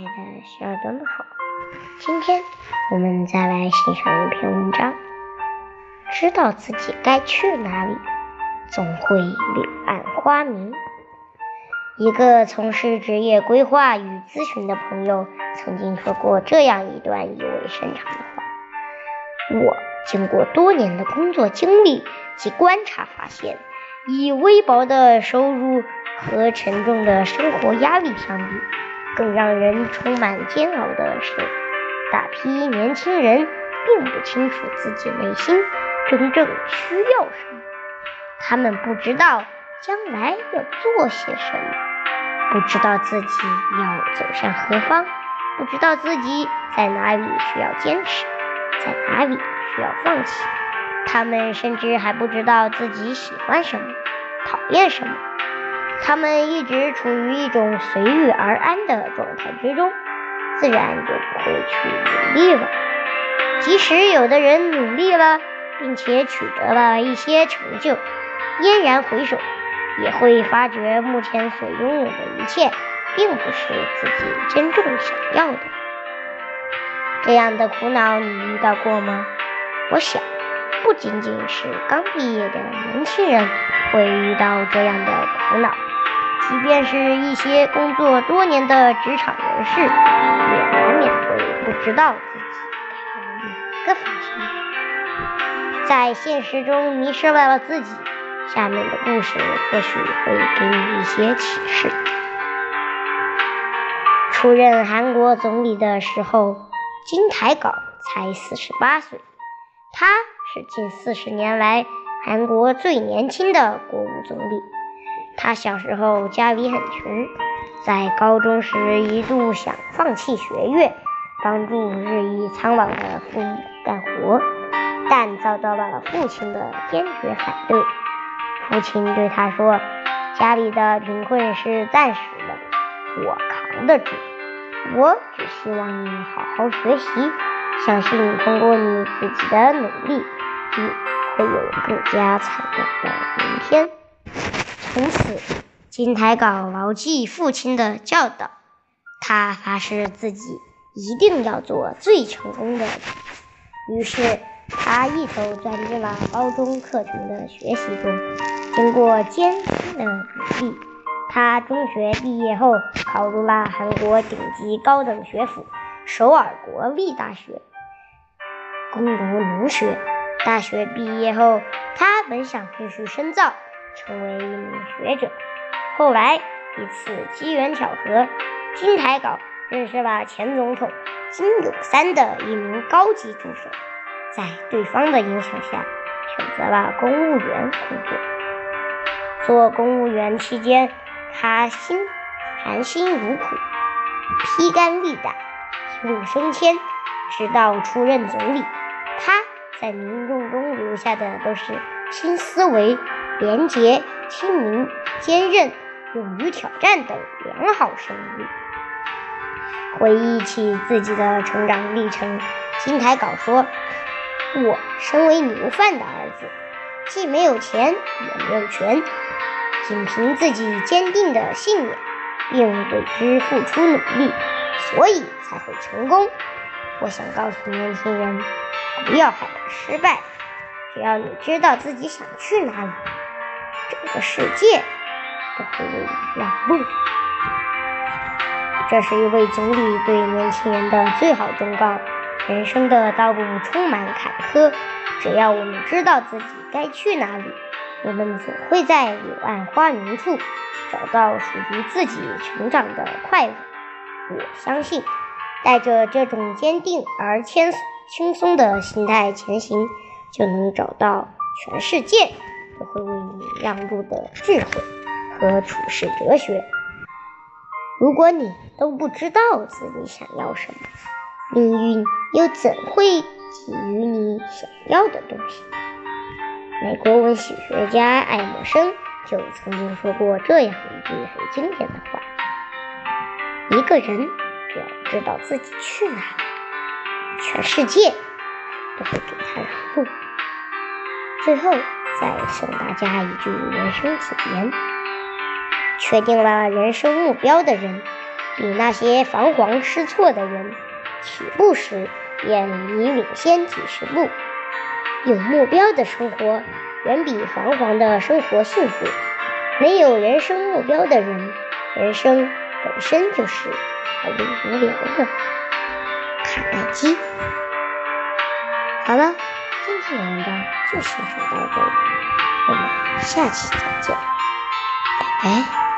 亲爱的小耳朵们好，今天我们再来欣赏一篇文章。知道自己该去哪里，总会柳暗花明。一个从事职业规划与咨询的朋友曾经说过这样一段意味深长的话：“我经过多年的工作经历及观察发现，以微薄的收入和沉重的生活压力相比。”更让人充满煎熬的是，大批年轻人并不清楚自己内心真正需要什么，他们不知道将来要做些什么，不知道自己要走向何方，不知道自己在哪里需要坚持，在哪里需要放弃，他们甚至还不知道自己喜欢什么，讨厌什么。他们一直处于一种随遇而安的状态之中，自然就不会去努力了。即使有的人努力了，并且取得了一些成就，嫣然回首，也会发觉目前所拥有的一切，并不是自己真正想要的。这样的苦恼你遇到过吗？我想，不仅仅是刚毕业的年轻人会遇到这样的苦恼。即便是一些工作多年的职场人士，也难免会不知道自己该往哪个方向，在现实中迷失了自己。下面的故事或许会给你一些启示。出任韩国总理的时候，金台镐才四十八岁，他是近四十年来韩国最年轻的国务总理。他小时候家里很穷，在高中时一度想放弃学业，帮助日益苍老的父母干活，但遭到了父亲的坚决反对。父亲对他说：“家里的贫困是暂时的，我扛得住。我只希望你好好学习，相信通过你自己的努力，你会有更加灿烂的明天。”从此，金台杲牢记父亲的教导，他发誓自己一定要做最成功的。于是，他一头钻进了高中课程的学习中。经过艰辛的努力，他中学毕业后考入了韩国顶级高等学府首尔国立大学，攻读农学。大学毕业后，他本想继续深造。成为一名学者。后来一次机缘巧合，金台杲认识了前总统金泳三的一名高级助手，在对方的影响下，选择了公务员工作。做公务员期间，他心含辛茹苦，披肝沥胆，一路升迁，直到出任总理。他在民众中留下的都是新思维。廉洁、亲民、坚韧、勇于挑战等良好声誉。回忆起自己的成长历程，金台稿说：“我身为牛贩的儿子，既没有钱，也没有权，仅凭自己坚定的信念，并为之付出努力，所以才会成功。我想告诉年轻人，不要害怕失败，只要你知道自己想去哪里。”整个世界都会为你让路。这是一位总理对年轻人的最好忠告。人生的道路充满坎坷，只要我们知道自己该去哪里，我们总会在柳暗花明处找到属于自己成长的快乐。我相信，带着这种坚定而轻轻松的心态前行，就能找到全世界。都会为你让路的智慧和处世哲学。如果你都不知道自己想要什么，命运又怎会给予你想要的东西？美国文学学家爱默生就曾经说过这样一句很经典的话：“一个人只要知道自己去哪里，全世界都会给他让路。”最后。再送大家一句人生箴言：确定了人生目标的人，比那些彷徨失措的人起步时便已领先几十步。有目标的生活远比彷徨的生活幸福。没有人生目标的人，人生本身就是毫无无聊的卡耐基。好了，今天的文章就先说到这里，我们下期再见，拜拜。